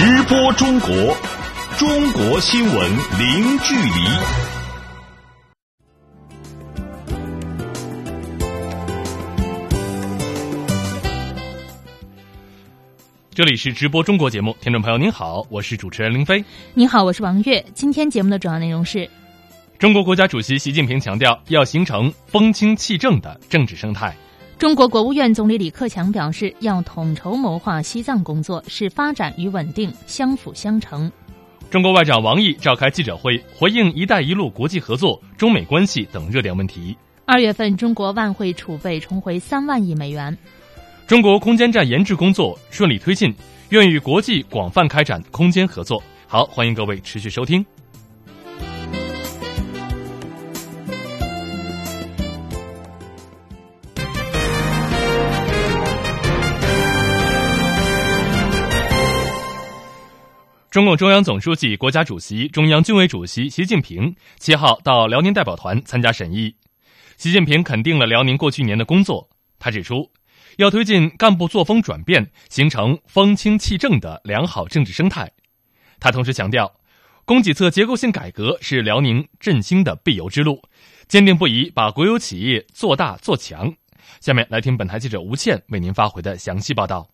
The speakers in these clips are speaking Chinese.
直播中国，中国新闻零距离。这里是直播中国节目，听众朋友您好，我是主持人林飞。你好，我是王悦。今天节目的主要内容是：中国国家主席习近平强调，要形成风清气正的政治生态。中国国务院总理李克强表示，要统筹谋划西藏工作，是发展与稳定相辅相成。中国外长王毅召开记者会，回应“一带一路”国际合作、中美关系等热点问题。二月份，中国外汇储备重回三万亿美元。中国空间站研制工作顺利推进，愿与国际广泛开展空间合作。好，欢迎各位持续收听。中共中央总书记、国家主席、中央军委主席习近平七号到辽宁代表团参加审议。习近平肯定了辽宁过去年的工作，他指出。要推进干部作风转变，形成风清气正的良好政治生态。他同时强调，供给侧结构性改革是辽宁振兴的必由之路，坚定不移把国有企业做大做强。下面来听本台记者吴倩为您发回的详细报道。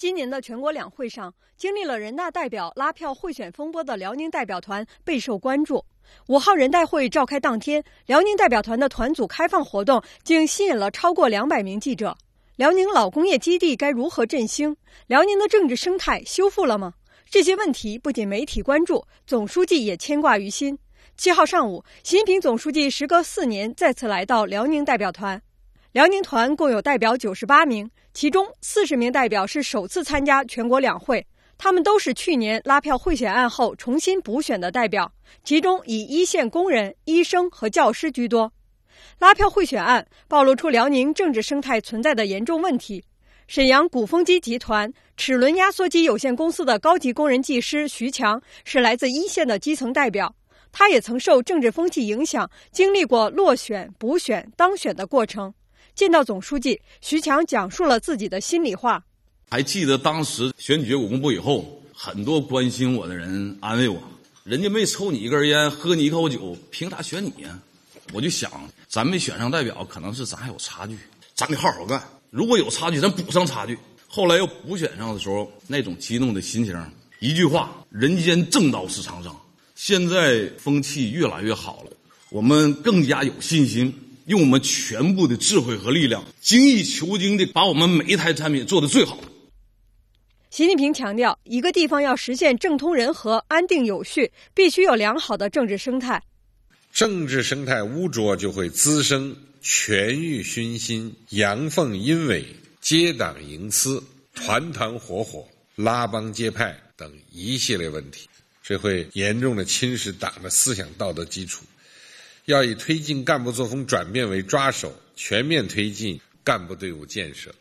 今年的全国两会上，经历了人大代表拉票贿选风波的辽宁代表团备受关注。五号人代会召开当天，辽宁代表团的团组开放活动竟吸引了超过两百名记者。辽宁老工业基地该如何振兴？辽宁的政治生态修复了吗？这些问题不仅媒体关注，总书记也牵挂于心。七号上午，习近平总书记时隔四年再次来到辽宁代表团。辽宁团共有代表九十八名，其中四十名代表是首次参加全国两会，他们都是去年拉票贿选案后重新补选的代表，其中以一线工人、医生和教师居多。拉票贿选案暴露出辽宁政治生态存在的严重问题。沈阳鼓风机集团齿轮压缩机有限公司的高级工人技师徐强是来自一线的基层代表，他也曾受政治风气影响，经历过落选、补选、当选的过程。见到总书记，徐强讲述了自己的心里话。还记得当时选举结果公布以后，很多关心我的人安慰我：“人家没抽你一根烟，喝你一口酒，凭啥选你呀？”我就想，咱没选上代表，可能是咱还有差距，咱得好好干。如果有差距，咱补上差距。后来又补选上的时候，那种激动的心情，一句话：人间正道是沧桑。现在风气越来越好了，我们更加有信心，用我们全部的智慧和力量，精益求精的把我们每一台产品做得最好。习近平强调，一个地方要实现政通人和、安定有序，必须有良好的政治生态。政治生态污浊，就会滋生权欲熏心、阳奉阴违、结党营私、团团伙伙、拉帮结派等一系列问题，这会严重的侵蚀党的思想道德基础。要以推进干部作风转变为抓手，全面推进干部队伍建设，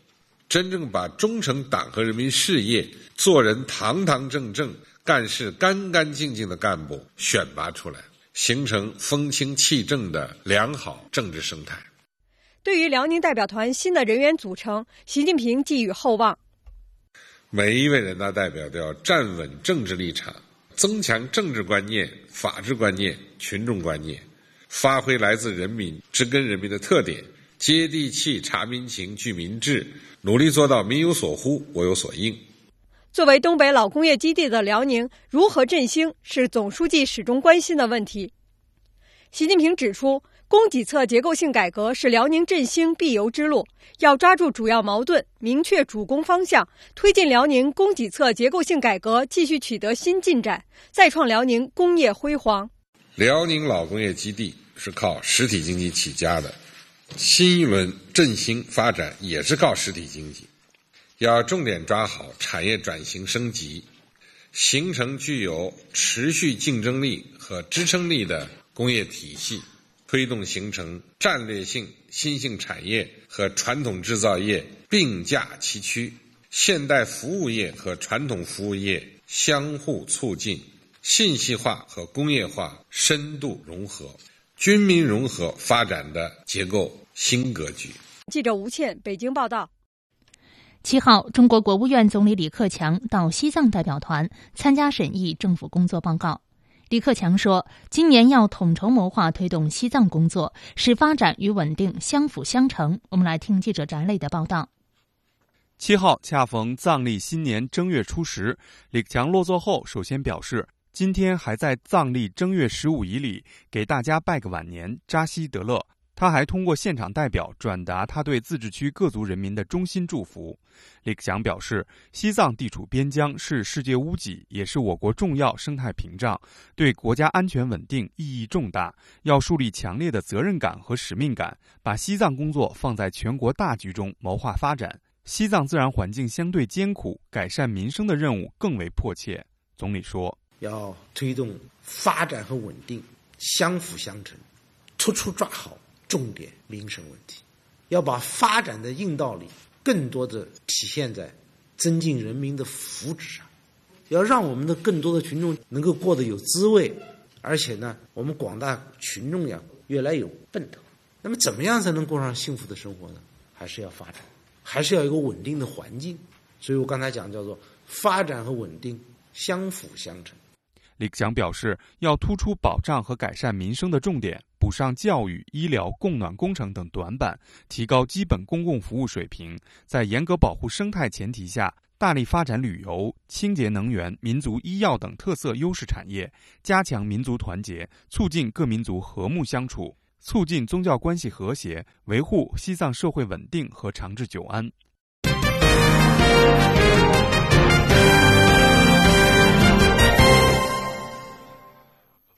真正把忠诚党和人民事业、做人堂堂正正、干事干干净净的干部选拔出来。形成风清气正的良好政治生态。对于辽宁代表团新的人员组成，习近平寄予厚望。每一位人大代表都要站稳政治立场，增强政治观念、法治观念、群众观念，发挥来自人民、植根人民的特点，接地气、察民情、聚民智，努力做到民有所呼、我有所应。作为东北老工业基地的辽宁，如何振兴是总书记始终关心的问题。习近平指出，供给侧结构性改革是辽宁振兴必由之路，要抓住主要矛盾，明确主攻方向，推进辽宁供给侧结构性改革继续取得新进展，再创辽宁工业辉煌。辽宁老工业基地是靠实体经济起家的，新一轮振兴发展也是靠实体经济。要重点抓好产业转型升级，形成具有持续竞争力和支撑力的工业体系，推动形成战略性新兴产业和传统制造业并驾齐驱，现代服务业和传统服务业相互促进，信息化和工业化深度融合，军民融合发展的结构新格局。记者吴倩，北京报道。七号，中国国务院总理李克强到西藏代表团参加审议政府工作报告。李克强说：“今年要统筹谋划推动西藏工作，使发展与稳定相辅相成。”我们来听记者翟磊的报道。七号恰逢藏历新年正月初十，李克强落座后首先表示：“今天还在藏历正月十五仪里给大家拜个晚年，扎西德勒。”他还通过现场代表转达他对自治区各族人民的衷心祝福。李克强表示：“西藏地处边疆，是世界屋脊，也是我国重要生态屏障，对国家安全稳定意义重大。要树立强烈的责任感和使命感，把西藏工作放在全国大局中谋划发展。”西藏自然环境相对艰苦，改善民生的任务更为迫切。总理说：“要推动发展和稳定相辅相成，突出抓好重点民生问题，要把发展的硬道理更多的体现在增进人民的福祉上，要让我们的更多的群众能够过得有滋味，而且呢，我们广大群众呀越来有奔头。那么，怎么样才能过上幸福的生活呢？还是要发展。”还是要一个稳定的环境，所以我刚才讲叫做发展和稳定相辅相成。李克强表示，要突出保障和改善民生的重点，补上教育、医疗、供暖工程等短板，提高基本公共服务水平。在严格保护生态前提下，大力发展旅游、清洁能源、民族医药等特色优势产业，加强民族团结，促进各民族和睦相处。促进宗教关系和谐，维护西藏社会稳定和长治久安。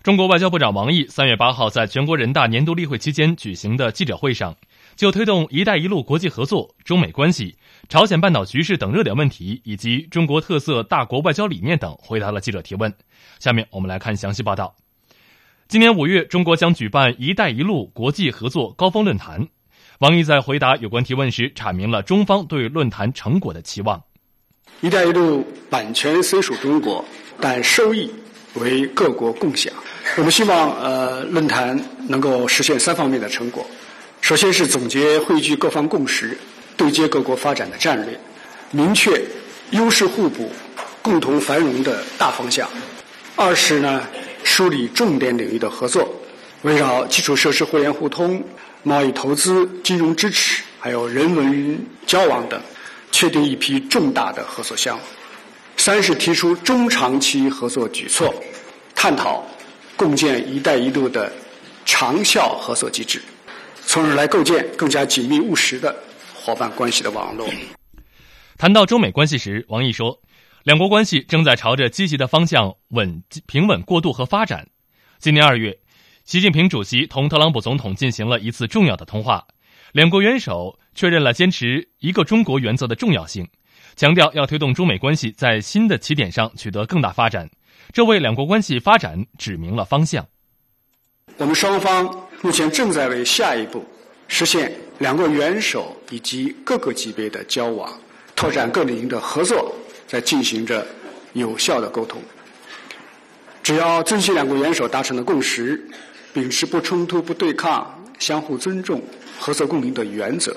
中国外交部长王毅三月八号在全国人大年度例会期间举行的记者会上，就推动“一带一路”国际合作、中美关系、朝鲜半岛局势等热点问题，以及中国特色大国外交理念等，回答了记者提问。下面我们来看详细报道。今年五月，中国将举办“一带一路”国际合作高峰论坛。王毅在回答有关提问时，阐明了中方对论坛成果的期望。“一带一路”版权虽属中国，但收益为各国共享。我们希望，呃，论坛能够实现三方面的成果：首先是总结汇聚各方共识、对接各国发展的战略，明确优势互补、共同繁荣的大方向；二是呢。梳理重点领域的合作，围绕基础设施互联互通、贸易投资、金融支持，还有人文交往等，确定一批重大的合作项目。三是提出中长期合作举措，探讨共建“一带一路”的长效合作机制，从而来构建更加紧密务实的伙伴关系的网络。谈到中美关系时，王毅说。两国关系正在朝着积极的方向稳平稳过渡和发展。今年二月，习近平主席同特朗普总统进行了一次重要的通话，两国元首确认了坚持一个中国原则的重要性，强调要推动中美关系在新的起点上取得更大发展，这为两国关系发展指明了方向。我们双方目前正在为下一步实现两国元首以及各个级别的交往、拓展各领域的合作。在进行着有效的沟通。只要遵循两国元首达成的共识，秉持不冲突、不对抗、相互尊重、合作共赢的原则，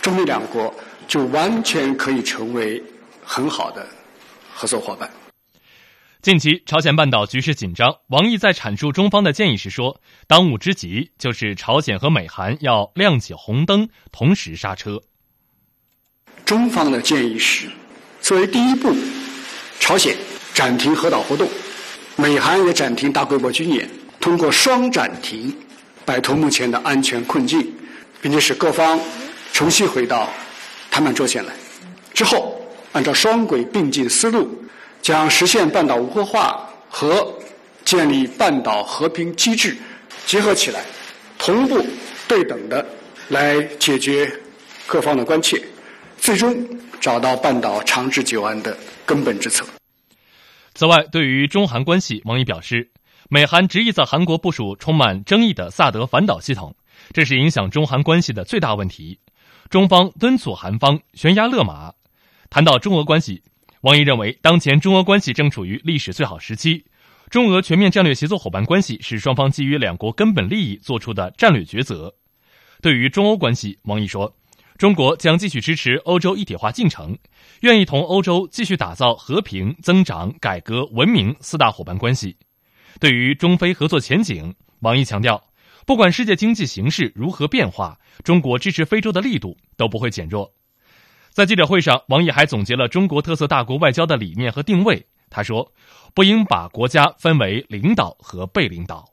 中美两国就完全可以成为很好的合作伙伴。近期朝鲜半岛局势紧张，王毅在阐述中方的建议时说：“当务之急就是朝鲜和美韩要亮起红灯，同时刹车。”中方的建议是。作为第一步，朝鲜暂停核岛活动，美韩也暂停大规模军演，通过双暂停，摆脱目前的安全困境，并且使各方重新回到谈判桌前来。之后，按照双轨并进思路，将实现半岛无核化和建立半岛和平机制结合起来，同步对等的来解决各方的关切，最终。找到半岛长治久安的根本之策。此外，对于中韩关系，王毅表示，美韩执意在韩国部署充满争议的萨德反导系统，这是影响中韩关系的最大问题。中方敦促韩方悬崖勒马。谈到中俄关系，王毅认为，当前中俄关系正处于历史最好时期，中俄全面战略协作伙伴关系是双方基于两国根本利益做出的战略抉择。对于中欧关系，王毅说。中国将继续支持欧洲一体化进程，愿意同欧洲继续打造和平、增长、改革、文明四大伙伴关系。对于中非合作前景，王毅强调，不管世界经济形势如何变化，中国支持非洲的力度都不会减弱。在记者会上，王毅还总结了中国特色大国外交的理念和定位。他说：“不应把国家分为领导和被领导。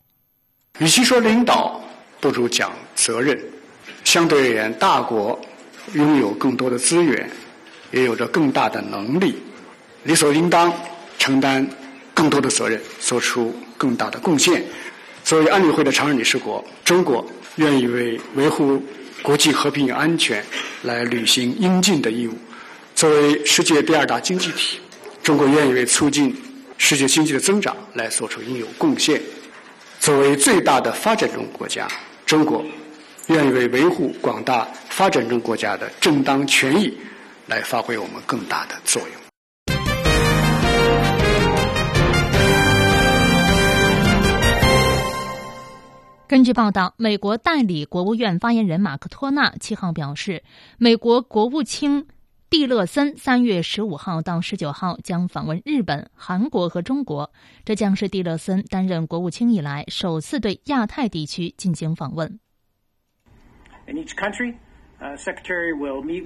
与其说领导，不如讲责任。相对而言，大国拥有更多的资源，也有着更大的能力，理所应当承担更多的责任，做出更大的贡献。作为安理会的常任理事国，中国愿意为维护。”国际和平与安全来履行应尽的义务。作为世界第二大经济体，中国愿意为促进世界经济的增长来做出应有贡献。作为最大的发展中国家，中国愿意为维护广大发展中国家的正当权益来发挥我们更大的作用。根据报道，美国代理国务院发言人马克托纳七号表示，美国国务卿蒂勒森三月十五号到十九号将访问日本、韩国和中国，这将是蒂勒森担任国务卿以来首次对亚太地区进行访问。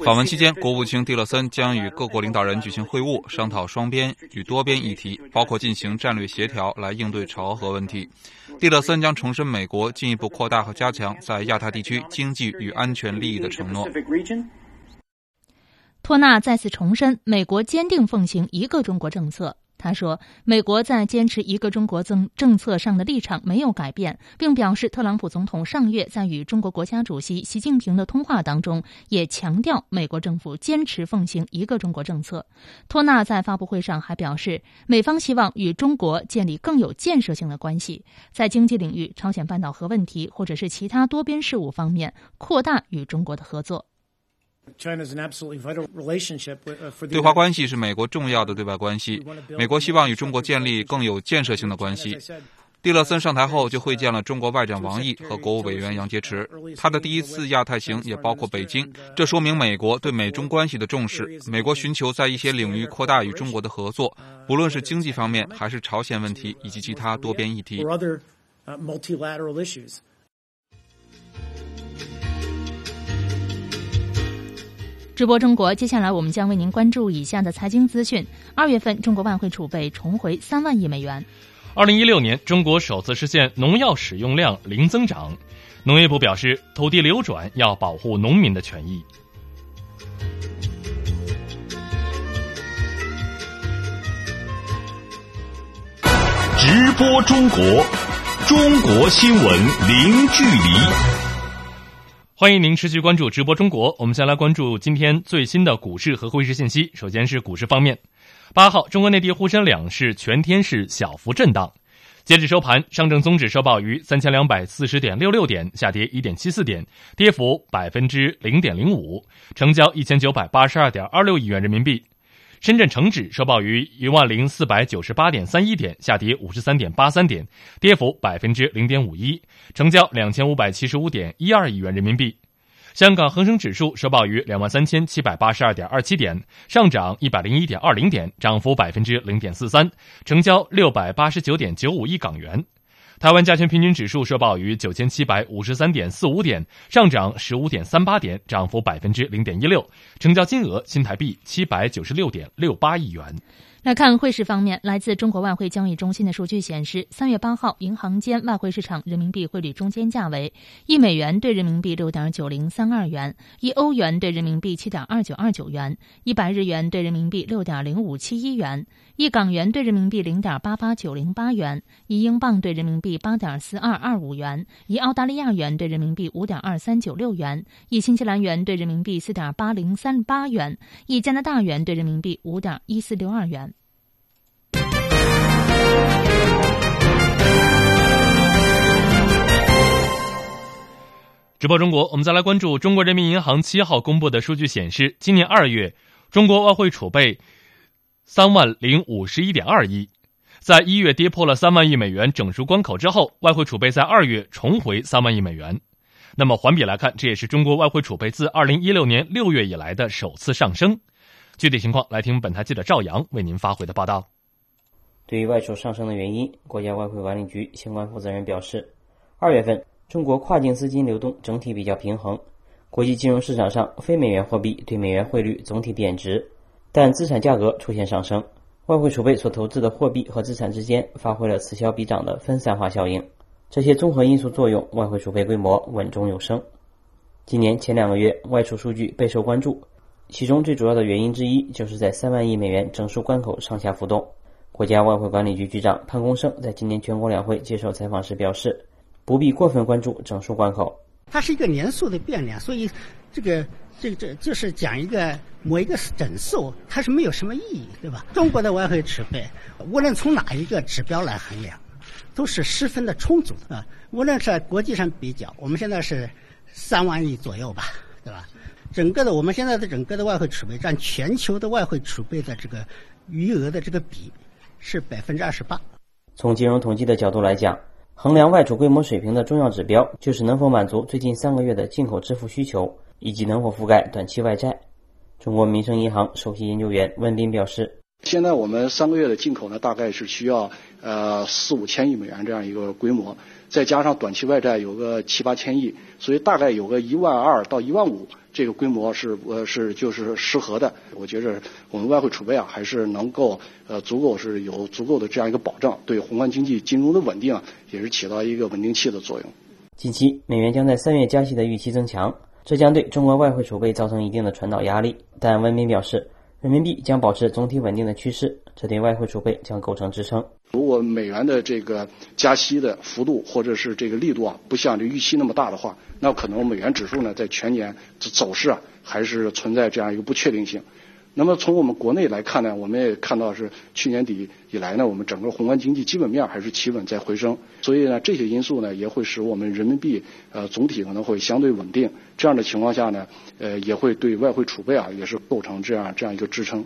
访问期间，国务卿蒂勒森将与各国领导人举行会晤，商讨双边与多边议题，包括进行战略协调来应对朝核问题。蒂勒森将重申美国进一步扩大和加强在亚太地区经济与安全利益的承诺。托纳再次重申，美国坚定奉行一个中国政策。他说：“美国在坚持一个中国政政策上的立场没有改变，并表示，特朗普总统上月在与中国国家主席习近平的通话当中，也强调美国政府坚持奉行一个中国政策。”托纳在发布会上还表示，美方希望与中国建立更有建设性的关系，在经济领域、朝鲜半岛核问题或者是其他多边事务方面扩大与中国的合作。对华关系是美国重要的对外关系。美国希望与中国建立更有建设性的关系。蒂勒森上台后就会见了中国外长王毅和国务委员杨洁篪。他的第一次亚太行也包括北京，这说明美国对美中关系的重视。美国寻求在一些领域扩大与中国的合作，不论是经济方面，还是朝鲜问题以及其他多边议题。直播中国，接下来我们将为您关注以下的财经资讯。二月份，中国外汇储备重回三万亿美元。二零一六年，中国首次实现农药使用量零增长。农业部表示，土地流转要保护农民的权益。直播中国，中国新闻零距离。欢迎您持续关注直播中国。我们先来关注今天最新的股市和汇市信息。首先是股市方面，八号中国内地沪深两市全天是小幅震荡。截止收盘，上证综指收报于三千两百四十点六六点，下跌一点七四点，跌幅百分之零点零五，成交一千九百八十二点二六亿元人民币。深圳成指收报于一万零四百九十八点三一点，下跌五十三点八三点，跌幅百分之零点五一，成交两千五百七十五点一二亿元人民币。香港恒生指数收报于两万三千七百八十二点二七点，上涨一百零一点二零点，涨幅百分之零点四三，成交六百八十九点九五亿港元。台湾加权平均指数收报于九千七百五十三点四五点，上涨十五点三八点，涨幅百分之零点一六，成交金额新台币七百九十六点六八亿元。来看汇市方面，来自中国外汇交易中心的数据显示，三月八号银行间外汇市场人民币汇率中间价为一美元兑人民币六点九零三二元，一欧元兑人民币七点二九二九元，一百日元兑人民币六点零五七一元，一港元兑人民币零点八八九零八元，一英镑兑人民币八点四二二五元，一澳大利亚元兑人民币五点二三九六元，一新西兰元兑人民币四点八零三八元，一加拿大元兑人民币五点一四六二元。直播中国，我们再来关注中国人民银行七号公布的数据显示，今年二月，中国外汇储备三万零五十一点二亿，在一月跌破了三万亿美元整数关口之后，外汇储备在二月重回三万亿美元。那么环比来看，这也是中国外汇储备自二零一六年六月以来的首次上升。具体情况，来听本台记者赵阳为您发回的报道。对于外储上升的原因，国家外汇管理局相关负责人表示，二月份中国跨境资金流动整体比较平衡，国际金融市场上非美元货币对美元汇率总体贬值，但资产价格出现上升，外汇储备所投资的货币和资产之间发挥了此消彼长的分散化效应。这些综合因素作用，外汇储备规模稳中有升。今年前两个月外储数据备受关注，其中最主要的原因之一就是在三万亿美元整数关口上下浮动。国家外汇管理局局长潘功胜在今年全国两会接受采访时表示，不必过分关注整数关口。它是一个年数的变量，所以这个这个这就是讲一个某一个整数，它是没有什么意义，对吧？中国的外汇储备，无论从哪一个指标来衡量，都是十分的充足的啊。无论是国际上比较，我们现在是三万亿左右吧，对吧？整个的我们现在的整个的外汇储备占全球的外汇储备的这个余额的这个比。是百分之二十八。从金融统计的角度来讲，衡量外储规模水平的重要指标就是能否满足最近三个月的进口支付需求，以及能否覆盖短期外债。中国民生银行首席研究员温彬表示：“现在我们三个月的进口呢，大概是需要呃四五千亿美元这样一个规模，再加上短期外债有个七八千亿，所以大概有个一万二到一万五。”这个规模是呃是就是适合的，我觉着我们外汇储备啊还是能够呃足够是有足够的这样一个保障，对宏观经济金融的稳定啊也是起到一个稳定器的作用。近期美元将在三月加息的预期增强，这将对中国外汇储备造成一定的传导压力。但温明表示，人民币将保持总体稳定的趋势，这对外汇储备将构成支撑。如果美元的这个加息的幅度或者是这个力度啊，不像这预期那么大的话，那可能美元指数呢在全年走势啊还是存在这样一个不确定性。那么从我们国内来看呢，我们也看到是去年底以来呢，我们整个宏观经济基本面还是企稳在回升，所以呢这些因素呢也会使我们人民币呃总体可能会相对稳定。这样的情况下呢，呃也会对外汇储备啊也是构成这样这样一个支撑。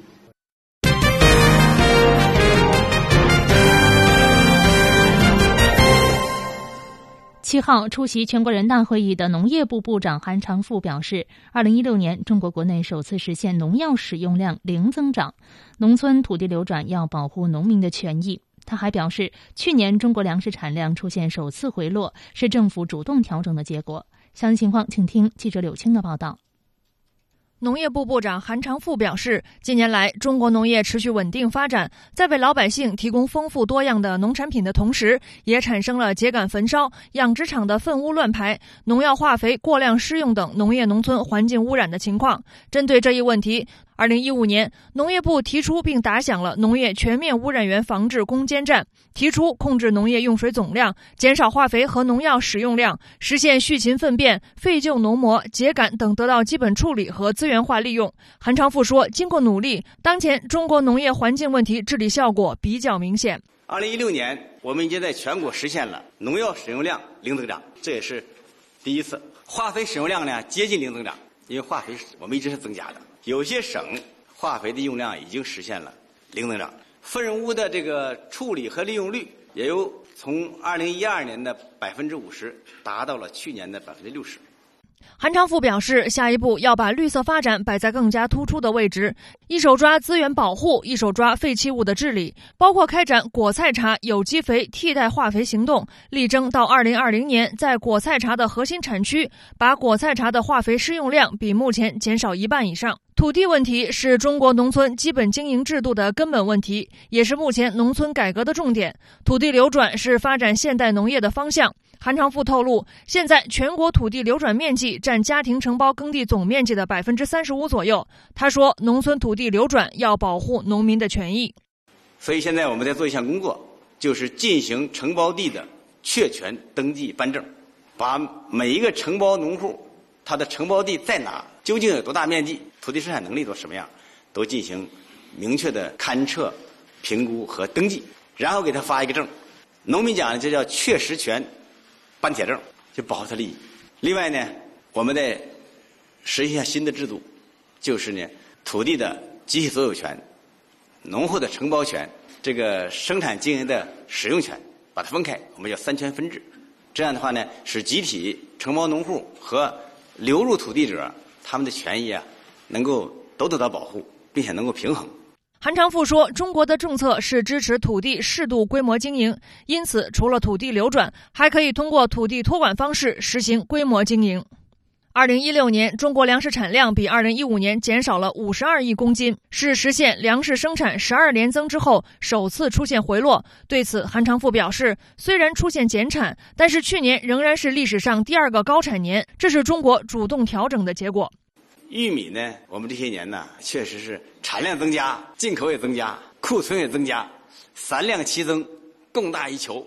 七号出席全国人大会议的农业部部长韩长赋表示，二零一六年中国国内首次实现农药使用量零增长，农村土地流转要保护农民的权益。他还表示，去年中国粮食产量出现首次回落，是政府主动调整的结果。详细情况，请听记者柳青的报道。农业部部长韩长赋表示，近年来中国农业持续稳定发展，在为老百姓提供丰富多样的农产品的同时，也产生了秸秆焚烧、养殖场的粪污乱排、农药化肥过量施用等农业农村环境污染的情况。针对这一问题，二零一五年，农业部提出并打响了农业全面污染源防治攻坚战，提出控制农业用水总量，减少化肥和农药使用量，实现畜禽粪便、废旧农膜、秸秆等得到基本处理和资源化利用。韩长赋说，经过努力，当前中国农业环境问题治理效果比较明显。二零一六年，我们已经在全国实现了农药使用量零增长，这也是第一次；化肥使用量呢接近零增长，因为化肥我们一直是增加的。有些省化肥的用量已经实现了零增长，粪污的这个处理和利用率也由从二零一二年的百分之五十达到了去年的百分之六十。韩长赋表示，下一步要把绿色发展摆在更加突出的位置，一手抓资源保护，一手抓废弃物的治理，包括开展果菜茶有机肥替代化肥行动，力争到二零二零年，在果菜茶的核心产区，把果菜茶的化肥施用量比目前减少一半以上。土地问题是中国农村基本经营制度的根本问题，也是目前农村改革的重点。土地流转是发展现代农业的方向。韩长赋透露，现在全国土地流转面积占家庭承包耕地总面积的百分之三十五左右。他说，农村土地流转要保护农民的权益。所以现在我们在做一项工作，就是进行承包地的确权登记颁证，把每一个承包农户他的承包地在哪，究竟有多大面积，土地生产能力都什么样，都进行明确的勘测、评估和登记，然后给他发一个证。农民讲的这叫确实权。办铁证就保护他利益。另外呢，我们在实现一下新的制度，就是呢，土地的集体所有权、农户的承包权、这个生产经营的使用权，把它分开，我们叫三权分置。这样的话呢，使集体承包农户和流入土地者他们的权益啊，能够都得到保护，并且能够平衡。韩长赋说：“中国的政策是支持土地适度规模经营，因此除了土地流转，还可以通过土地托管方式实行规模经营。”二零一六年，中国粮食产量比二零一五年减少了五十二亿公斤，是实现粮食生产十二连增之后首次出现回落。对此，韩长赋表示，虽然出现减产，但是去年仍然是历史上第二个高产年，这是中国主动调整的结果。玉米呢，我们这些年呢，确实是产量增加，进口也增加，库存也增加，三量齐增，供大于求，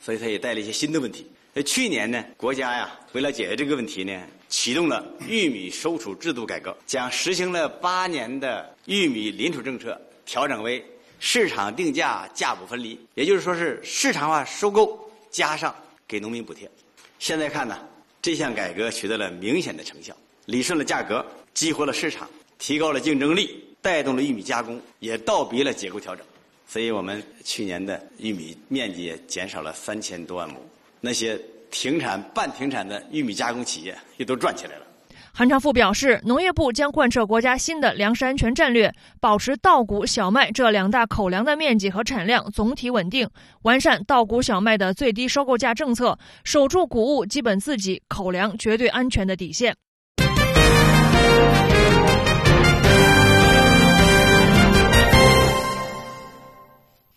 所以它也带来一些新的问题。去年呢，国家呀，为了解决这个问题呢。启动了玉米收储制度改革，将实行了八年的玉米临储政策调整为市场定价价补分离，也就是说是市场化收购加上给农民补贴。现在看呢，这项改革取得了明显的成效，理顺了价格，激活了市场，提高了竞争力，带动了玉米加工，也倒逼了结构调整。所以我们去年的玉米面积减少了三千多万亩，那些。停产、半停产的玉米加工企业也都转起来了。韩长赋表示，农业部将贯彻国家新的粮食安全战略，保持稻谷、小麦这两大口粮的面积和产量总体稳定，完善稻谷、小麦的最低收购价政策，守住谷物基本自给、口粮绝对安全的底线。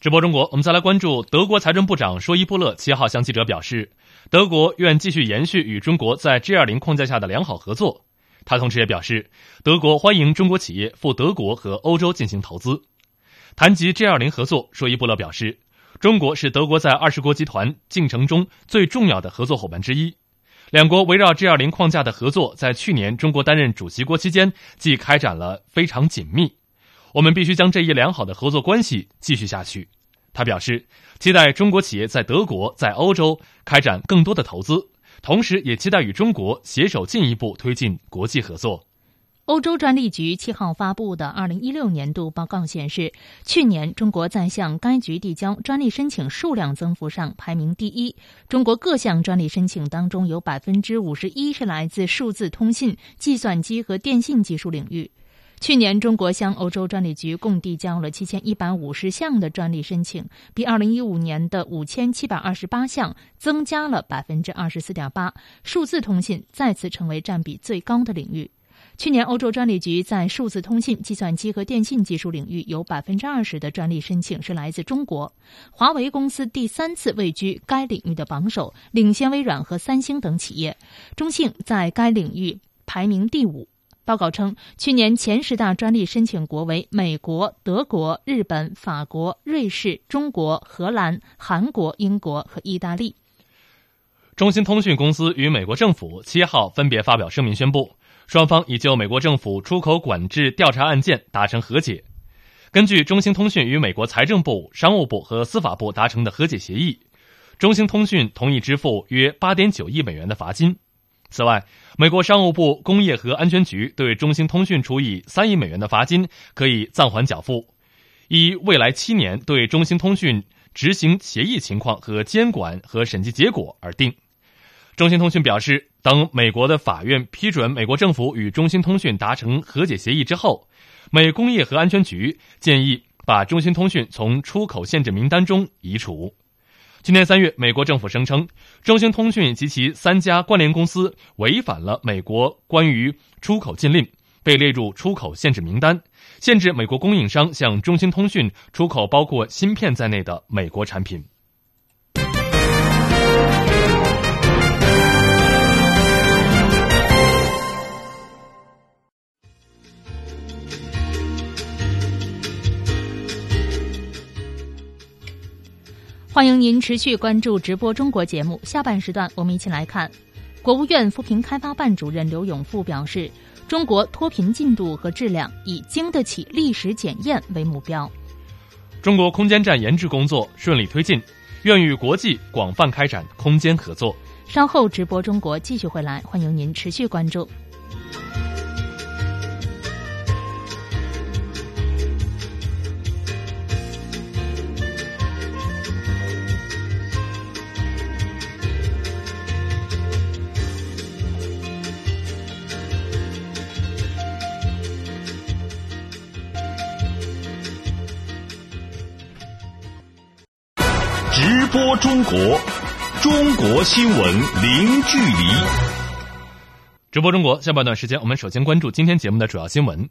直播中国，我们再来关注德国财政部长说伊布勒七号向记者表示。德国愿继续延续与中国在 G20 框架下的良好合作。他同时也表示，德国欢迎中国企业赴德国和欧洲进行投资。谈及 G20 合作，说伊布勒表示，中国是德国在二十国集团进程中最重要的合作伙伴之一。两国围绕 G20 框架的合作，在去年中国担任主席国期间即开展了非常紧密。我们必须将这一良好的合作关系继续下去。他表示，期待中国企业在德国、在欧洲开展更多的投资，同时也期待与中国携手进一步推进国际合作。欧洲专利局七号发布的二零一六年度报告显示，去年中国在向该局递交专利申请数量增幅上排名第一。中国各项专利申请当中，有百分之五十一是来自数字通信、计算机和电信技术领域。去年，中国向欧洲专利局共递交了七千一百五十项的专利申请，比二零一五年的五千七百二十八项增加了百分之二十四点八。数字通信再次成为占比最高的领域。去年，欧洲专利局在数字通信、计算机和电信技术领域有百分之二十的专利申请是来自中国。华为公司第三次位居该领域的榜首，领先微软和三星等企业。中兴在该领域排名第五。报告称，去年前十大专利申请国为美国、德国、日本、法国、瑞士、中国、荷兰、韩国、英国和意大利。中兴通讯公司与美国政府七号分别发表声明，宣布双方已就美国政府出口管制调查案件达成和解。根据中兴通讯与美国财政部、商务部和司法部达成的和解协议，中兴通讯同意支付约八点九亿美元的罚金。此外，美国商务部工业和安全局对中兴通讯处以三亿美元的罚金，可以暂缓缴付，依未来七年对中兴通讯执行协议情况和监管和审计结果而定。中兴通讯表示，等美国的法院批准美国政府与中兴通讯达成和解协议之后，美工业和安全局建议把中兴通讯从出口限制名单中移除。今年三月，美国政府声称，中兴通讯及其三家关联公司违反了美国关于出口禁令，被列入出口限制名单，限制美国供应商向中兴通讯出口包括芯片在内的美国产品。欢迎您持续关注直播中国节目。下半时段，我们一起来看，国务院扶贫开发办主任刘永富表示，中国脱贫进度和质量以经得起历史检验为目标。中国空间站研制工作顺利推进，愿与国际广泛开展空间合作。稍后直播中国继续回来，欢迎您持续关注。中国，中国新闻零距离。直播中国下半段时间，我们首先关注今天节目的主要新闻。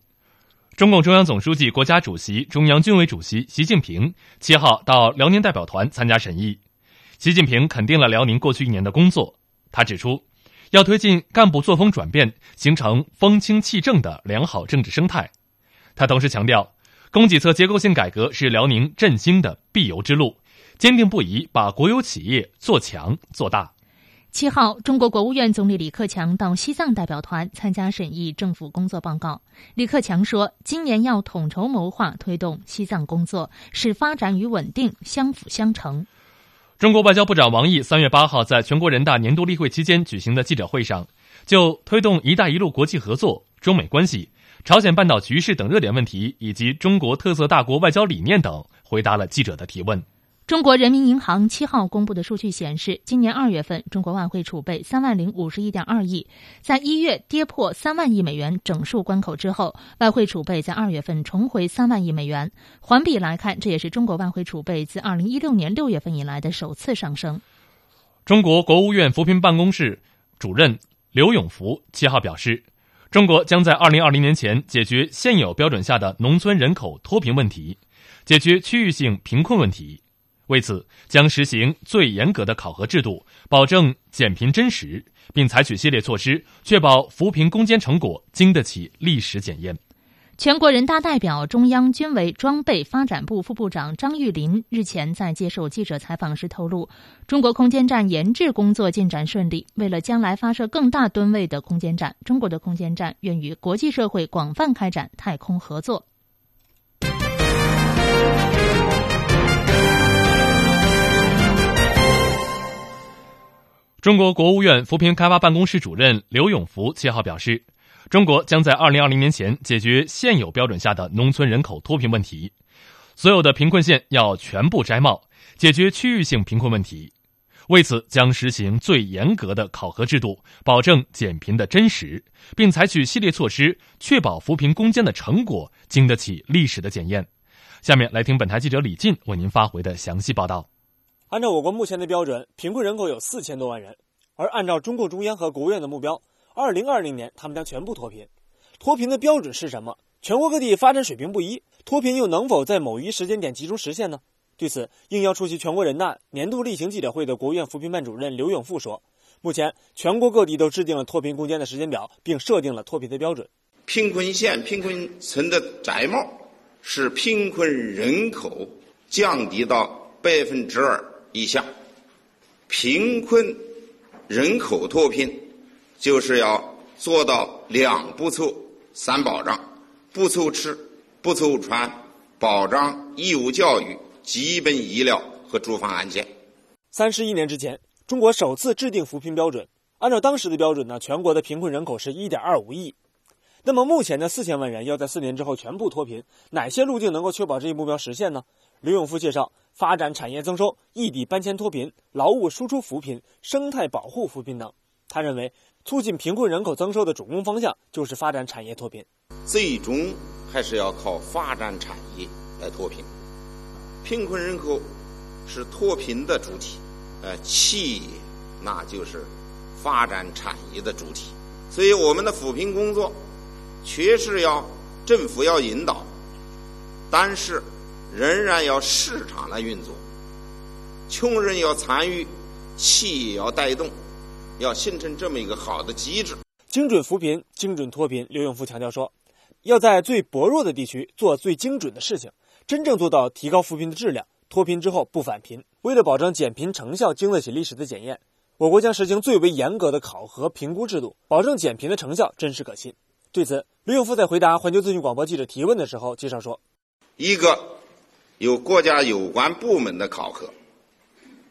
中共中央总书记、国家主席、中央军委主席习近平七号到辽宁代表团参加审议。习近平肯定了辽宁过去一年的工作。他指出，要推进干部作风转变，形成风清气正的良好政治生态。他同时强调，供给侧结构性改革是辽宁振兴的必由之路，坚定不移把国有企业做强做大。七号，中国国务院总理李克强到西藏代表团参加审议政府工作报告。李克强说，今年要统筹谋划推动西藏工作，使发展与稳定相辅相成。中国外交部长王毅三月八号在全国人大年度例会期间举行的记者会上，就推动“一带一路”国际合作、中美关系、朝鲜半岛局势等热点问题，以及中国特色大国外交理念等，回答了记者的提问。中国人民银行七号公布的数据显示，今年二月份中国外汇储备三万零五十一点二亿，在一月跌破三万亿美元整数关口之后，外汇储备在二月份重回三万亿美元。环比来看，这也是中国外汇储备自二零一六年六月份以来的首次上升。中国国务院扶贫办公室主任刘永福七号表示，中国将在二零二零年前解决现有标准下的农村人口脱贫问题，解决区域性贫困问题。为此，将实行最严格的考核制度，保证减贫真实，并采取系列措施，确保扶贫攻坚成果经得起历史检验。全国人大代表、中央军委装备发展部副部长张玉林日前在接受记者采访时透露，中国空间站研制工作进展顺利。为了将来发射更大吨位的空间站，中国的空间站愿与国际社会广泛开展太空合作。中国国务院扶贫开发办公室主任刘永福七号表示，中国将在二零二零年前解决现有标准下的农村人口脱贫问题，所有的贫困县要全部摘帽，解决区域性贫困问题。为此，将实行最严格的考核制度，保证减贫的真实，并采取系列措施，确保扶贫攻坚的成果经得起历史的检验。下面来听本台记者李进为您发回的详细报道。按照我国目前的标准，贫困人口有四千多万人，而按照中共中央和国务院的目标，二零二零年他们将全部脱贫。脱贫的标准是什么？全国各地发展水平不一，脱贫又能否在某一时间点集中实现呢？对此，应邀出席全国人大年度例行记者会的国务院扶贫办主任刘永富说：“目前全国各地都制定了脱贫攻坚的时间表，并设定了脱贫的标准。贫困县、贫困村的摘帽，使贫困人口降低到百分之二。”一项，贫困人口脱贫，就是要做到两不愁、三保障：不愁吃、不愁穿，保障义务教育、基本医疗和住房安全。三十一年之前，中国首次制定扶贫标准。按照当时的标准呢，全国的贫困人口是一点二五亿。那么目前的四千万人要在四年之后全部脱贫，哪些路径能够确保这一目标实现呢？刘永福介绍。发展产业增收、异地搬迁脱贫、劳务输出扶贫、生态保护扶贫等。他认为，促进贫困人口增收的主攻方向就是发展产业脱贫。最终还是要靠发展产业来脱贫。贫困人口是脱贫的主体，呃，企业那就是发展产业的主体。所以，我们的扶贫工作确实要政府要引导，但是。仍然要市场来运作，穷人要参与，企业要带动，要形成这么一个好的机制。精准扶贫、精准脱贫。刘永福强调说，要在最薄弱的地区做最精准的事情，真正做到提高扶贫的质量，脱贫之后不返贫。为了保证减贫成效经得起历史的检验，我国将实行最为严格的考核评估制度，保证减贫的成效真实可信。对此，刘永福在回答环球资讯广播记者提问的时候介绍说，一个。由国家有关部门的考核，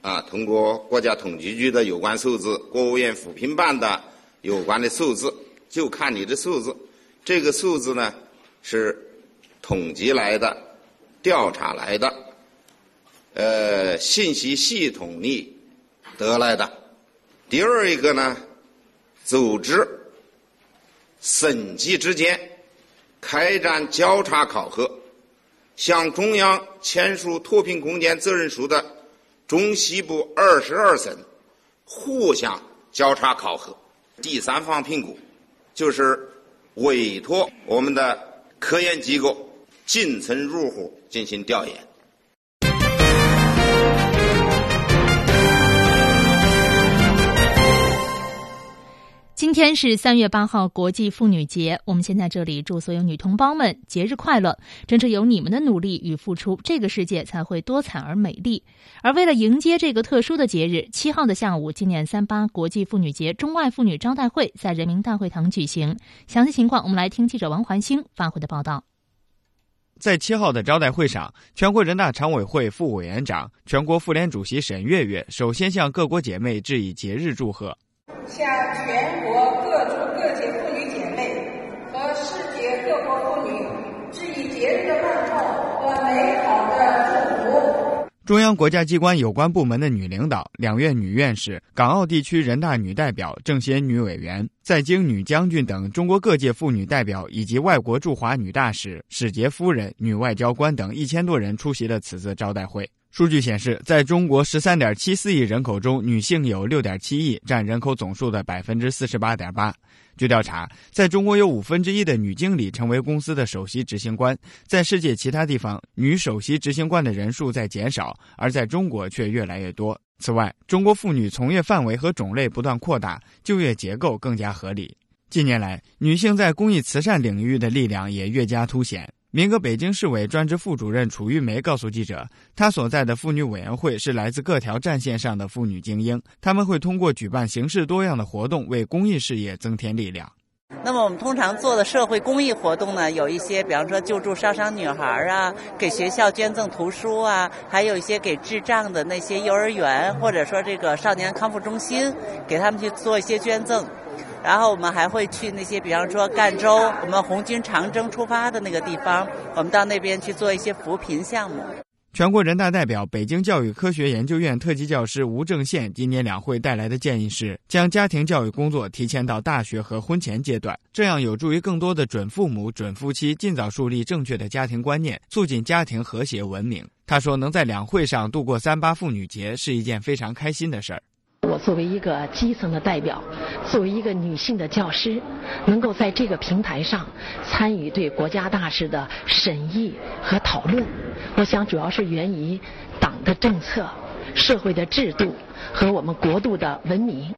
啊，通过国家统计局的有关数字、国务院扶贫办的有关的数字，就看你的数字。这个数字呢是统计来的、调查来的，呃，信息系统里得来的。第二一个呢，组织省级之间开展交叉考核。向中央签署脱贫攻坚责任书的中西部二十二省互相交叉考核，第三方评估就是委托我们的科研机构进村入户进行调研。天是三月八号，国际妇女节。我们先在这里祝所有女同胞们节日快乐！正是有你们的努力与付出，这个世界才会多彩而美丽。而为了迎接这个特殊的节日，七号的下午，纪念三八国际妇女节中外妇女招待会在人民大会堂举行。详细情况，我们来听记者王环星发回的报道。在七号的招待会上，全国人大常委会副委员长、全国妇联主席沈月月首先向各国姐妹致以节日祝贺。向全国各族各界妇女姐妹和世界各国妇女致以节日的问候和美好的祝福。中央国家机关有关部门的女领导、两院女院士、港澳地区人大女代表、政协女委员、在京女将军等中国各界妇女代表以及外国驻华女大使、使节夫人、女外交官等一千多人出席了此次招待会。数据显示，在中国十三点七四亿人口中，女性有六点七亿，占人口总数的百分之四十八点八。据调查，在中国有五分之一的女经理成为公司的首席执行官，在世界其他地方，女首席执行官的人数在减少，而在中国却越来越多。此外，中国妇女从业范围和种类不断扩大，就业结构更加合理。近年来，女性在公益慈善领域的力量也越加凸显。民革北京市委专职副主任楚玉梅告诉记者，她所在的妇女委员会是来自各条战线上的妇女精英，他们会通过举办形式多样的活动，为公益事业增添力量。那么我们通常做的社会公益活动呢，有一些，比方说救助烧伤女孩啊，给学校捐赠图书啊，还有一些给智障的那些幼儿园，或者说这个少年康复中心，给他们去做一些捐赠。然后我们还会去那些，比方说赣州，我们红军长征出发的那个地方，我们到那边去做一些扶贫项目。全国人大代表、北京教育科学研究院特级教师吴正宪今年两会带来的建议是，将家庭教育工作提前到大学和婚前阶段，这样有助于更多的准父母、准夫妻尽早树立正确的家庭观念，促进家庭和谐文明。他说，能在两会上度过三八妇女节是一件非常开心的事儿。作为一个基层的代表，作为一个女性的教师，能够在这个平台上参与对国家大事的审议和讨论，我想主要是源于党的政策、社会的制度和我们国度的文明。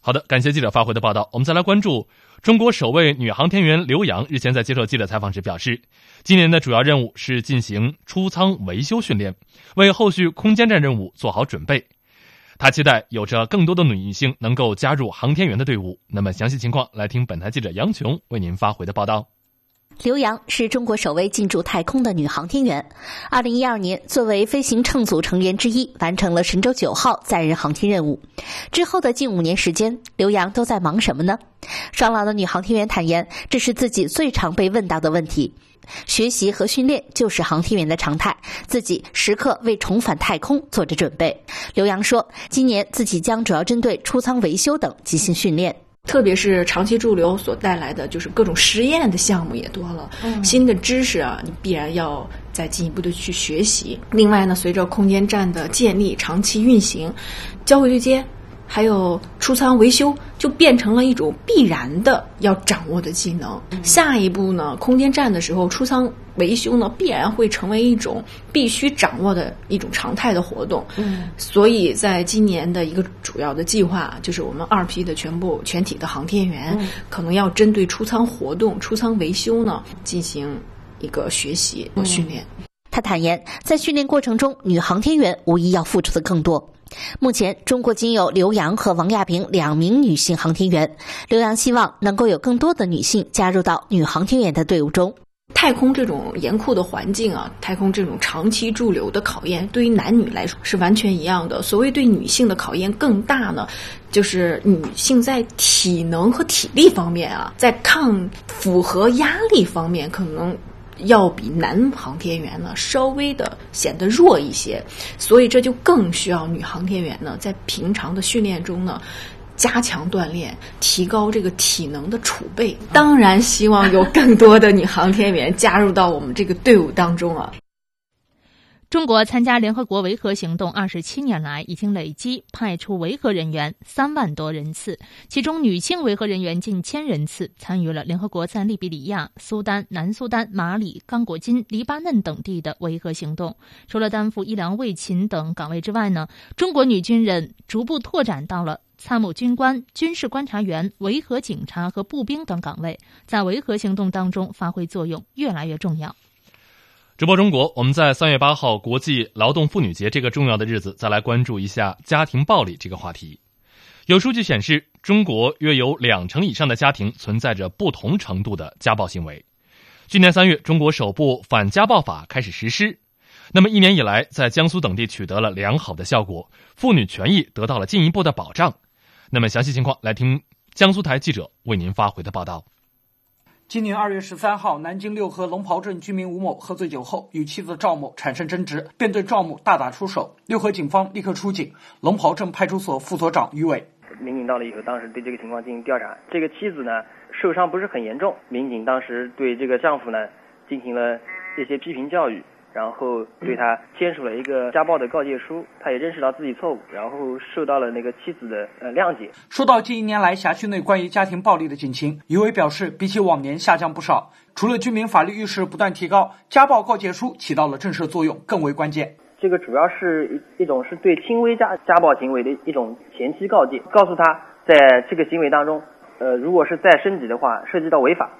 好的，感谢记者发回的报道。我们再来关注中国首位女航天员刘洋日前在接受记者采访时表示，今年的主要任务是进行出舱维修训练，为后续空间站任务做好准备。她期待有着更多的女性能够加入航天员的队伍。那么，详细情况来听本台记者杨琼为您发回的报道。刘洋是中国首位进驻太空的女航天员。二零一二年，作为飞行乘组成员之一，完成了神舟九号载人航天任务。之后的近五年时间，刘洋都在忙什么呢？双廊的女航天员坦言，这是自己最常被问到的问题。学习和训练就是航天员的常态，自己时刻为重返太空做着准备。刘洋说，今年自己将主要针对出舱维修等进行训练。特别是长期驻留所带来的，就是各种实验的项目也多了，新的知识啊，你必然要再进一步的去学习。另外呢，随着空间站的建立、长期运行，交会对接。还有出舱维修就变成了一种必然的要掌握的技能。下一步呢，空间站的时候出舱维修呢，必然会成为一种必须掌握的一种常态的活动。嗯，所以在今年的一个主要的计划，就是我们二批的全部全体的航天员，可能要针对出舱活动、出舱维修呢进行一个学习和训练。他坦言，在训练过程中，女航天员无疑要付出的更多。目前，中国仅有刘洋和王亚平两名女性航天员。刘洋希望能够有更多的女性加入到女航天员的队伍中。太空这种严酷的环境啊，太空这种长期驻留的考验，对于男女来说是完全一样的。所谓对女性的考验更大呢，就是女性在体能和体力方面啊，在抗负荷压力方面可能。要比男航天员呢稍微的显得弱一些，所以这就更需要女航天员呢在平常的训练中呢加强锻炼，提高这个体能的储备。当然，希望有更多的女航天员加入到我们这个队伍当中啊。中国参加联合国维和行动二十七年来，已经累计派出维和人员三万多人次，其中女性维和人员近千人次，参与了联合国在利比里亚、苏丹、南苏丹、马里、刚果金、黎巴嫩等地的维和行动。除了担负医疗卫勤等岗位之外呢，中国女军人逐步拓展到了参谋军官、军事观察员、维和警察和步兵等岗位，在维和行动当中发挥作用越来越重要。直播中国，我们在三月八号国际劳动妇女节这个重要的日子，再来关注一下家庭暴力这个话题。有数据显示，中国约有两成以上的家庭存在着不同程度的家暴行为。去年三月，中国首部反家暴法开始实施，那么一年以来，在江苏等地取得了良好的效果，妇女权益得到了进一步的保障。那么详细情况，来听江苏台记者为您发回的报道。今年二月十三号，南京六合龙袍镇居民吴某喝醉酒后与妻子赵某产生争执，便对赵某大打出手。六合警方立刻出警，龙袍镇派出所副所长于伟。民警到了以后，当时对这个情况进行调查。这个妻子呢，受伤不是很严重。民警当时对这个丈夫呢，进行了一些批评教育。然后对他签署了一个家暴的告诫书，他也认识到自己错误，然后受到了那个妻子的呃谅解。说到近一年来辖区内关于家庭暴力的警情，于伟表示，比起往年下降不少。除了居民法律意识不断提高，家暴告诫书起到了震慑作用，更为关键。这个主要是一一种是对轻微家家暴行为的一种前期告诫，告诉他在这个行为当中，呃，如果是再升级的话，涉及到违法，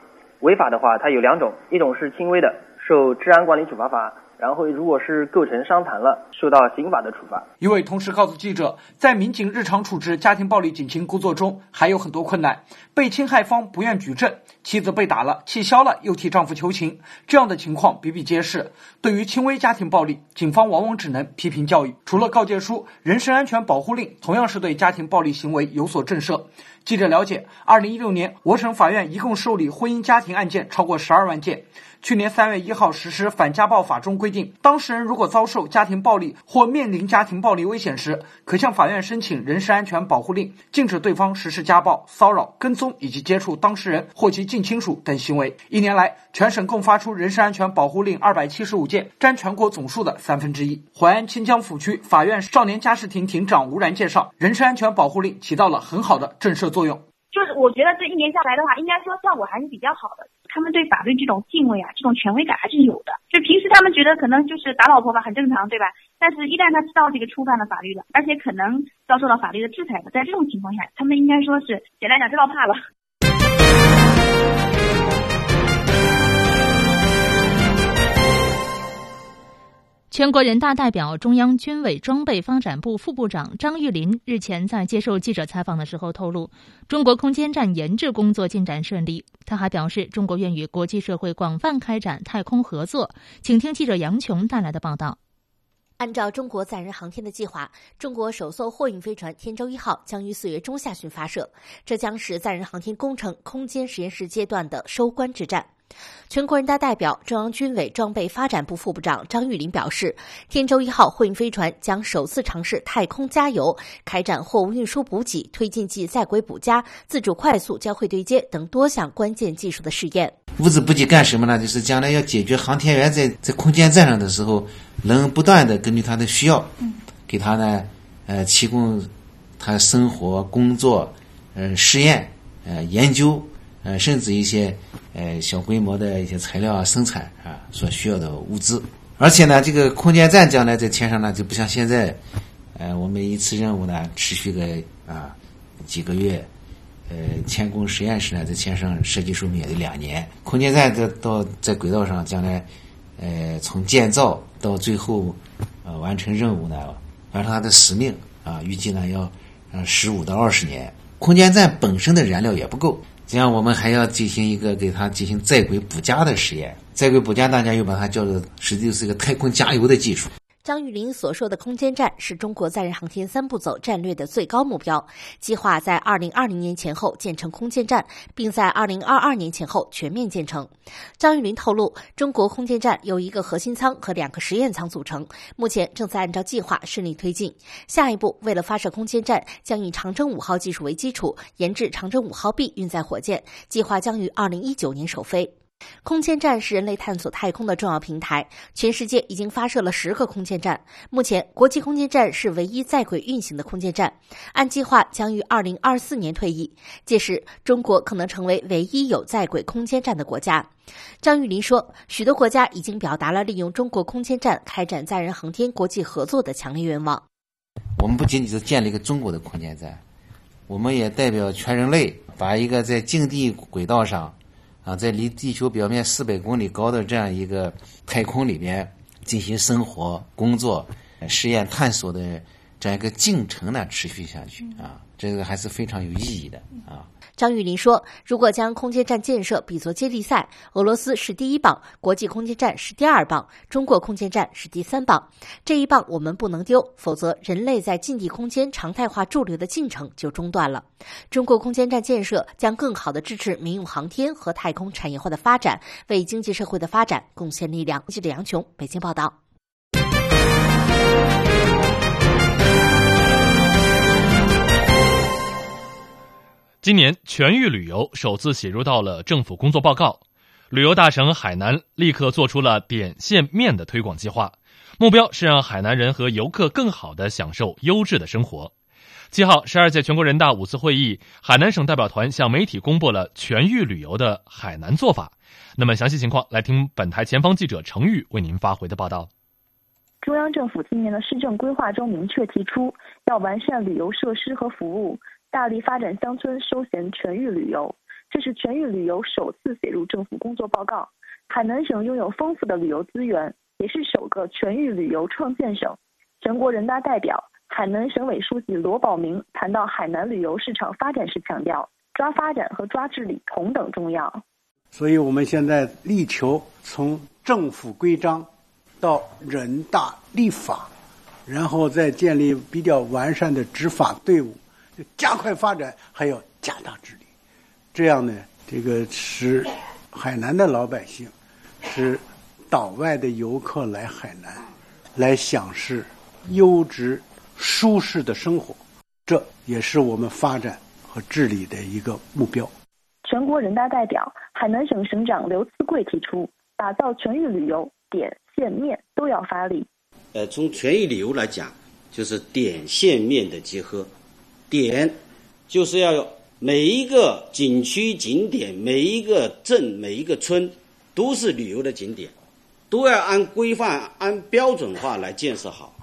违法的话它有两种，一种是轻微的，受治安管理处罚法。然后，如果是构成伤残了，受到刑法的处罚。一位同事告诉记者，在民警日常处置家庭暴力警情工作中，还有很多困难。被侵害方不愿举证，妻子被打了，气消了，又替丈夫求情，这样的情况比比皆是。对于轻微家庭暴力，警方往往只能批评教育。除了告诫书，人身安全保护令同样是对家庭暴力行为有所震慑。记者了解，二零一六年，我省法院一共受理婚姻家庭案件超过十二万件。去年三月一号实施反家暴法中规定，当事人如果遭受家庭暴力或面临家庭暴力危险时，可向法院申请人身安全保护令，禁止对方实施家暴、骚扰、跟踪以及接触当事人或其近亲属等行为。一年来，全省共发出人身安全保护令二百七十五件，占全国总数的三分之一。淮安清江府区法院少年家事庭庭长吴然介绍，人身安全保护令起到了很好的震慑作用。就是我觉得这一年下来的话，应该说效果还是比较好的。他们对法律这种敬畏啊，这种权威感还是有的。就平时他们觉得可能就是打老婆吧，很正常，对吧？但是一旦他知道这个触犯了法律了，而且可能遭受到法律的制裁的，在这种情况下，他们应该说是简单讲知道怕了。全国人大代表、中央军委装备发展部副部长张玉林日前在接受记者采访的时候透露，中国空间站研制工作进展顺利。他还表示，中国愿与国际社会广泛开展太空合作。请听记者杨琼带来的报道。按照中国载人航天的计划，中国首艘货运飞船“天舟一号”将于四月中下旬发射，这将是载人航天工程空间实验室阶段的收官之战。全国人大代表、中央军委装备发展部副部长张玉林表示，天舟一号货运飞船将首次尝试太空加油，开展货物运输补给、推进剂在轨补加、自主快速交会对接等多项关键技术的试验。物资补给干什么呢？就是将来要解决航天员在在空间站上的时候，能不断的根据他的需要，给他呢，呃，提供他生活、工作、呃，实验、呃，研究。呃，甚至一些呃小规模的一些材料啊生产啊所需要的物资，而且呢，这个空间站将来在天上呢就不像现在，呃，我们一次任务呢持续个啊几个月，呃，天宫实验室呢在天上设计寿命也得两年，空间站在到在轨道上将来，呃，从建造到最后呃完成任务呢，完成它的使命啊，预计呢要呃十五到二十年，空间站本身的燃料也不够。实际上，我们还要进行一个给它进行在轨补加的实验。在轨补加，大家又把它叫做，实际是一个太空加油的技术。张玉林所说的空间站是中国载人航天三步走战略的最高目标，计划在二零二零年前后建成空间站，并在二零二二年前后全面建成。张玉林透露，中国空间站由一个核心舱和两个实验舱组成，目前正在按照计划顺利推进。下一步，为了发射空间站，将以长征五号技术为基础，研制长征五号 B 运载火箭，计划将于二零一九年首飞。空间站是人类探索太空的重要平台，全世界已经发射了十个空间站。目前，国际空间站是唯一在轨运行的空间站，按计划将于二零二四年退役。届时，中国可能成为唯一有在轨空间站的国家。张玉林说：“许多国家已经表达了利用中国空间站开展载人航天国际合作的强烈愿望。我们不仅仅是建立一个中国的空间站，我们也代表全人类，把一个在近地轨道上。”啊，在离地球表面四百公里高的这样一个太空里边进行生活、工作、实验、探索的这样一个进程呢，持续下去啊，这个还是非常有意义的啊。张玉林说：“如果将空间站建设比作接力赛，俄罗斯是第一棒，国际空间站是第二棒，中国空间站是第三棒。这一棒我们不能丢，否则人类在近地空间常态化驻留的进程就中断了。中国空间站建设将更好地支持民用航天和太空产业化的发展，为经济社会的发展贡献力量。”记者杨琼，北京报道。今年全域旅游首次写入到了政府工作报告，旅游大省海南立刻做出了点线面的推广计划，目标是让海南人和游客更好的享受优质的生活。七号，十二届全国人大五次会议，海南省代表团向媒体公布了全域旅游的海南做法。那么详细情况，来听本台前方记者程玉为您发回的报道。中央政府今年的施政规划中明确提出，要完善旅游设施和服务。大力发展乡村休闲全域旅游，这是全域旅游首次写入政府工作报告。海南省拥有丰富的旅游资源，也是首个全域旅游创建省。全国人大代表、海南省委书记罗宝明谈到海南旅游市场发展时强调，抓发展和抓治理同等重要。所以我们现在力求从政府规章到人大立法，然后再建立比较完善的执法队伍。加快发展，还要加大治理，这样呢，这个使海南的老百姓，使岛外的游客来海南，来享受优质、舒适的生活，这也是我们发展和治理的一个目标。全国人大代表、海南省省长刘赐贵提出，打造全域旅游，点、线、面都要发力。呃，从全域旅游来讲，就是点、线、面的结合。点，就是要有每一个景区景点，每一个镇，每一个村，都是旅游的景点，都要按规范、按标准化来建设好。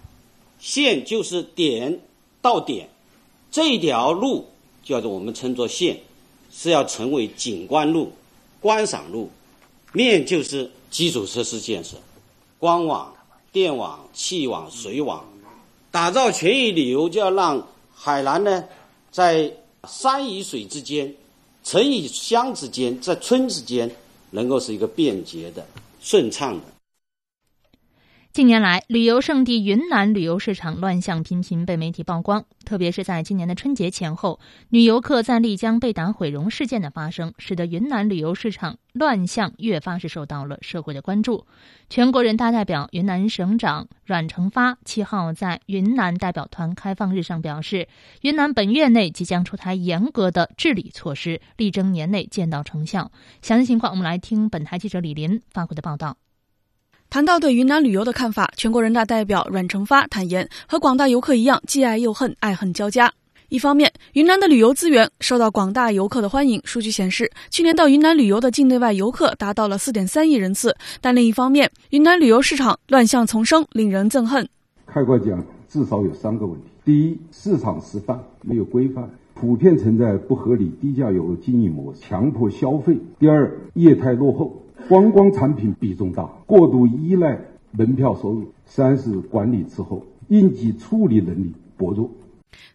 线就是点到点，这条路叫做我们称作线，是要成为景观路、观赏路。面就是基础设施建设，光网、电网、气网、水网，打造全域旅游就要让。海南呢，在山与水之间，城与乡之间，在村之间，能够是一个便捷的、顺畅的。近年来，旅游胜地云南旅游市场乱象频频被媒体曝光，特别是在今年的春节前后，女游客在丽江被打毁容事件的发生，使得云南旅游市场乱象越发是受到了社会的关注。全国人大代表、云南省长阮成发七号在云南代表团开放日上表示，云南本月内即将出台严格的治理措施，力争年内见到成效。详细情况，我们来听本台记者李林发回的报道。谈到对云南旅游的看法，全国人大代表阮成发坦言，和广大游客一样，既爱又恨，爱恨交加。一方面，云南的旅游资源受到广大游客的欢迎。数据显示，去年到云南旅游的境内外游客达到了四点三亿人次。但另一方面，云南旅游市场乱象丛生，令人憎恨。开过讲，至少有三个问题：第一，市场示范没有规范，普遍存在不合理低价游经营模式，强迫消费；第二，业态落后。观光产品比重大，过度依赖门票收入；三是管理滞后，应急处理能力薄弱。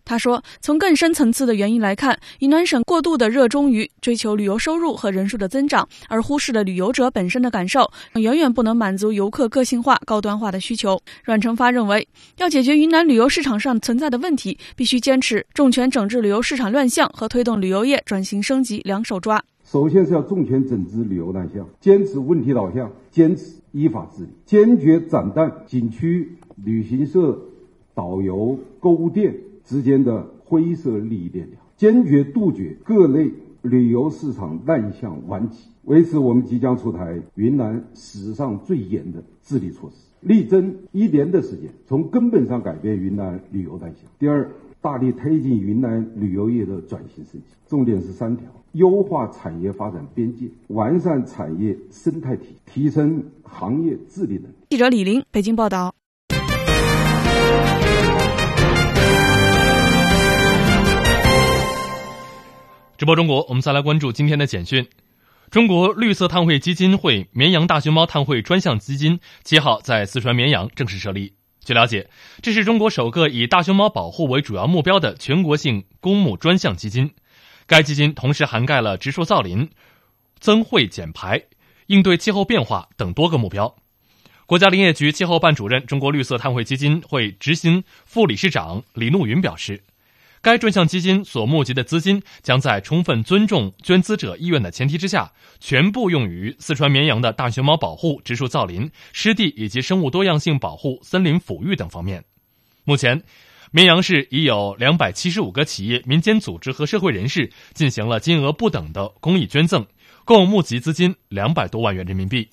他说：“从更深层次的原因来看，云南省过度的热衷于追求旅游收入和人数的增长，而忽视了旅游者本身的感受，远远不能满足游客个性化、高端化的需求。”阮成发认为，要解决云南旅游市场上存在的问题，必须坚持重拳整治旅游市场乱象和推动旅游业转型升级两手抓。首先是要重拳整治旅游乱象，坚持问题导向，坚持依法治理，坚决斩断景区、旅行社、导游、购物店之间的灰色利益链条，坚决杜绝各类旅游市场乱象顽疾，为此我们即将出台云南史上最严的治理措施，力争一年的时间从根本上改变云南旅游乱象。第二，大力推进云南旅游业的转型升级，重点是三条：优化产业发展边界，完善产业生态体，提升行业治理能力。记者李林，北京报道。直播中国，我们再来关注今天的简讯。中国绿色碳汇基金会绵阳大熊猫碳汇专项基金七号在四川绵阳正式设立。据了解，这是中国首个以大熊猫保护为主要目标的全国性公募专项基金。该基金同时涵盖了植树造林、增汇减排、应对气候变化等多个目标。国家林业局气候办主任、中国绿色碳汇基金会执行副理事长李怒云表示。该专项基金所募集的资金将在充分尊重捐资者意愿的前提之下，全部用于四川绵阳的大熊猫保护、植树造林、湿地以及生物多样性保护、森林抚育等方面。目前，绵阳市已有两百七十五个企业、民间组织和社会人士进行了金额不等的公益捐赠，共募集资金两百多万元人民币。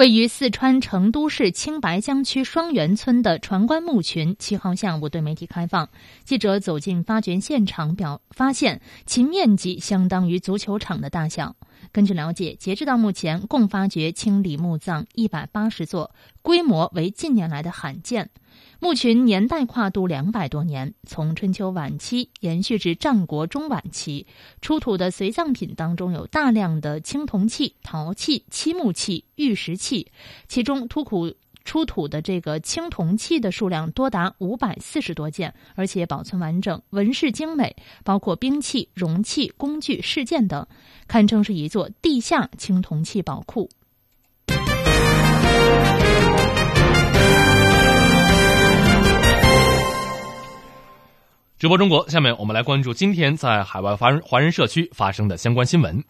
位于四川成都市青白江区双源村的船棺墓群，七号下午对媒体开放。记者走进发掘现场，表发现其面积相当于足球场的大小。根据了解，截至到目前，共发掘清理墓葬一百八十座，规模为近年来的罕见。墓群年代跨度两百多年，从春秋晚期延续至战国中晚期。出土的随葬品当中有大量的青铜器、陶器、漆木器、玉石器，其中突土出土的这个青铜器的数量多达五百四十多件，而且保存完整，纹饰精美，包括兵器、容器、工具、饰件等，堪称是一座地下青铜器宝库。直播中国，下面我们来关注今天在海外华人华人社区发生的相关新闻。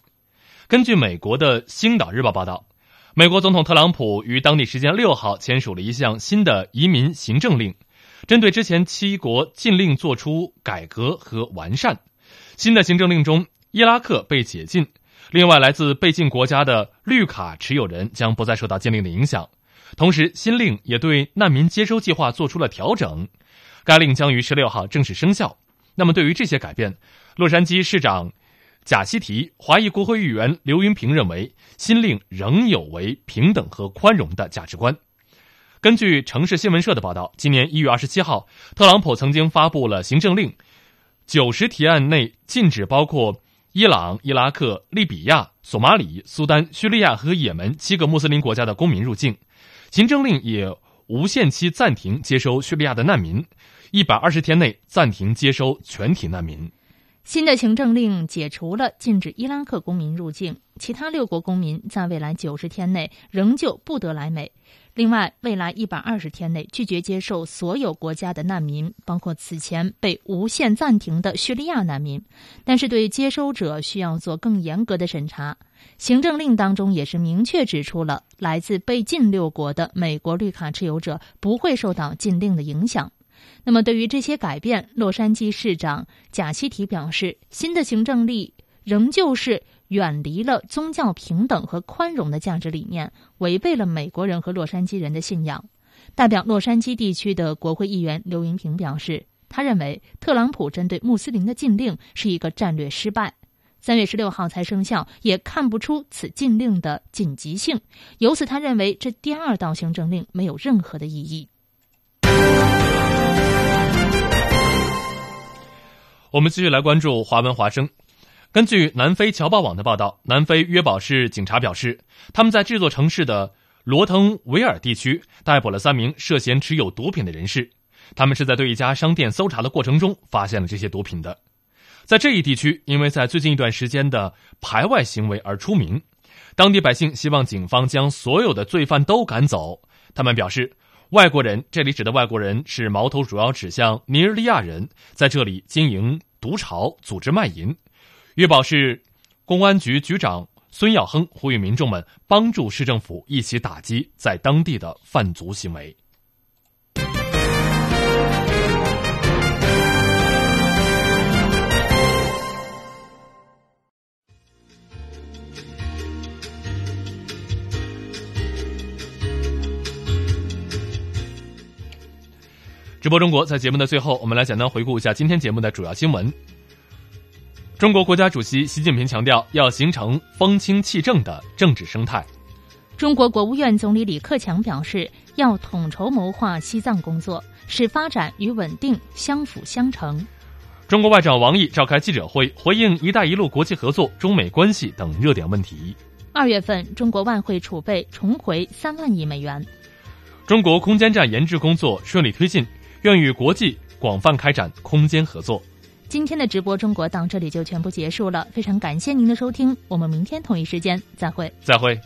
根据美国的《星岛日报》报道，美国总统特朗普于当地时间六号签署了一项新的移民行政令，针对之前七国禁令做出改革和完善。新的行政令中，伊拉克被解禁，另外来自被禁国家的绿卡持有人将不再受到禁令的影响。同时，新令也对难民接收计划做出了调整。该令将于十六号正式生效。那么，对于这些改变，洛杉矶市长贾西提、华裔国会议员刘云平认为，新令仍有违平等和宽容的价值观。根据城市新闻社的报道，今年一月二十七号，特朗普曾经发布了行政令，九十提案内禁止包括伊朗、伊拉克、利比亚、索马里、苏丹、叙利亚和也门七个穆斯林国家的公民入境。行政令也。无限期暂停接收叙利亚的难民，一百二十天内暂停接收全体难民。新的行政令解除了禁止伊拉克公民入境，其他六国公民在未来九十天内仍旧不得来美。另外，未来一百二十天内拒绝接受所有国家的难民，包括此前被无限暂停的叙利亚难民。但是，对接收者需要做更严格的审查。行政令当中也是明确指出了，来自被禁六国的美国绿卡持有者不会受到禁令的影响。那么，对于这些改变，洛杉矶市长贾西提表示，新的行政令仍旧是。远离了宗教平等和宽容的价值理念，违背了美国人和洛杉矶人的信仰。代表洛杉矶地区的国会议员刘云平表示，他认为特朗普针对穆斯林的禁令是一个战略失败。三月十六号才生效，也看不出此禁令的紧急性。由此，他认为这第二道行政令没有任何的意义。我们继续来关注华文华声。根据南非侨报网的报道，南非约堡市警察表示，他们在这座城市的罗腾维尔地区逮捕了三名涉嫌持有毒品的人士。他们是在对一家商店搜查的过程中发现了这些毒品的。在这一地区，因为在最近一段时间的排外行为而出名，当地百姓希望警方将所有的罪犯都赶走。他们表示，外国人这里指的外国人是矛头主要指向尼日利亚人，在这里经营毒巢，组织卖淫。粤宝市公安局局长孙耀亨呼吁民众们帮助市政府一起打击在当地的贩毒行为。直播中国在节目的最后，我们来简单回顾一下今天节目的主要新闻。中国国家主席习近平强调，要形成风清气正的政治生态。中国国务院总理李克强表示，要统筹谋划西藏工作，使发展与稳定相辅相成。中国外长王毅召开记者会，回应“一带一路”国际合作、中美关系等热点问题。二月份，中国外汇储备重回三万亿美元。中国空间站研制工作顺利推进，愿与国际广泛开展空间合作。今天的直播中国到这里就全部结束了非常感谢您的收听我们明天同一时间再会。再会。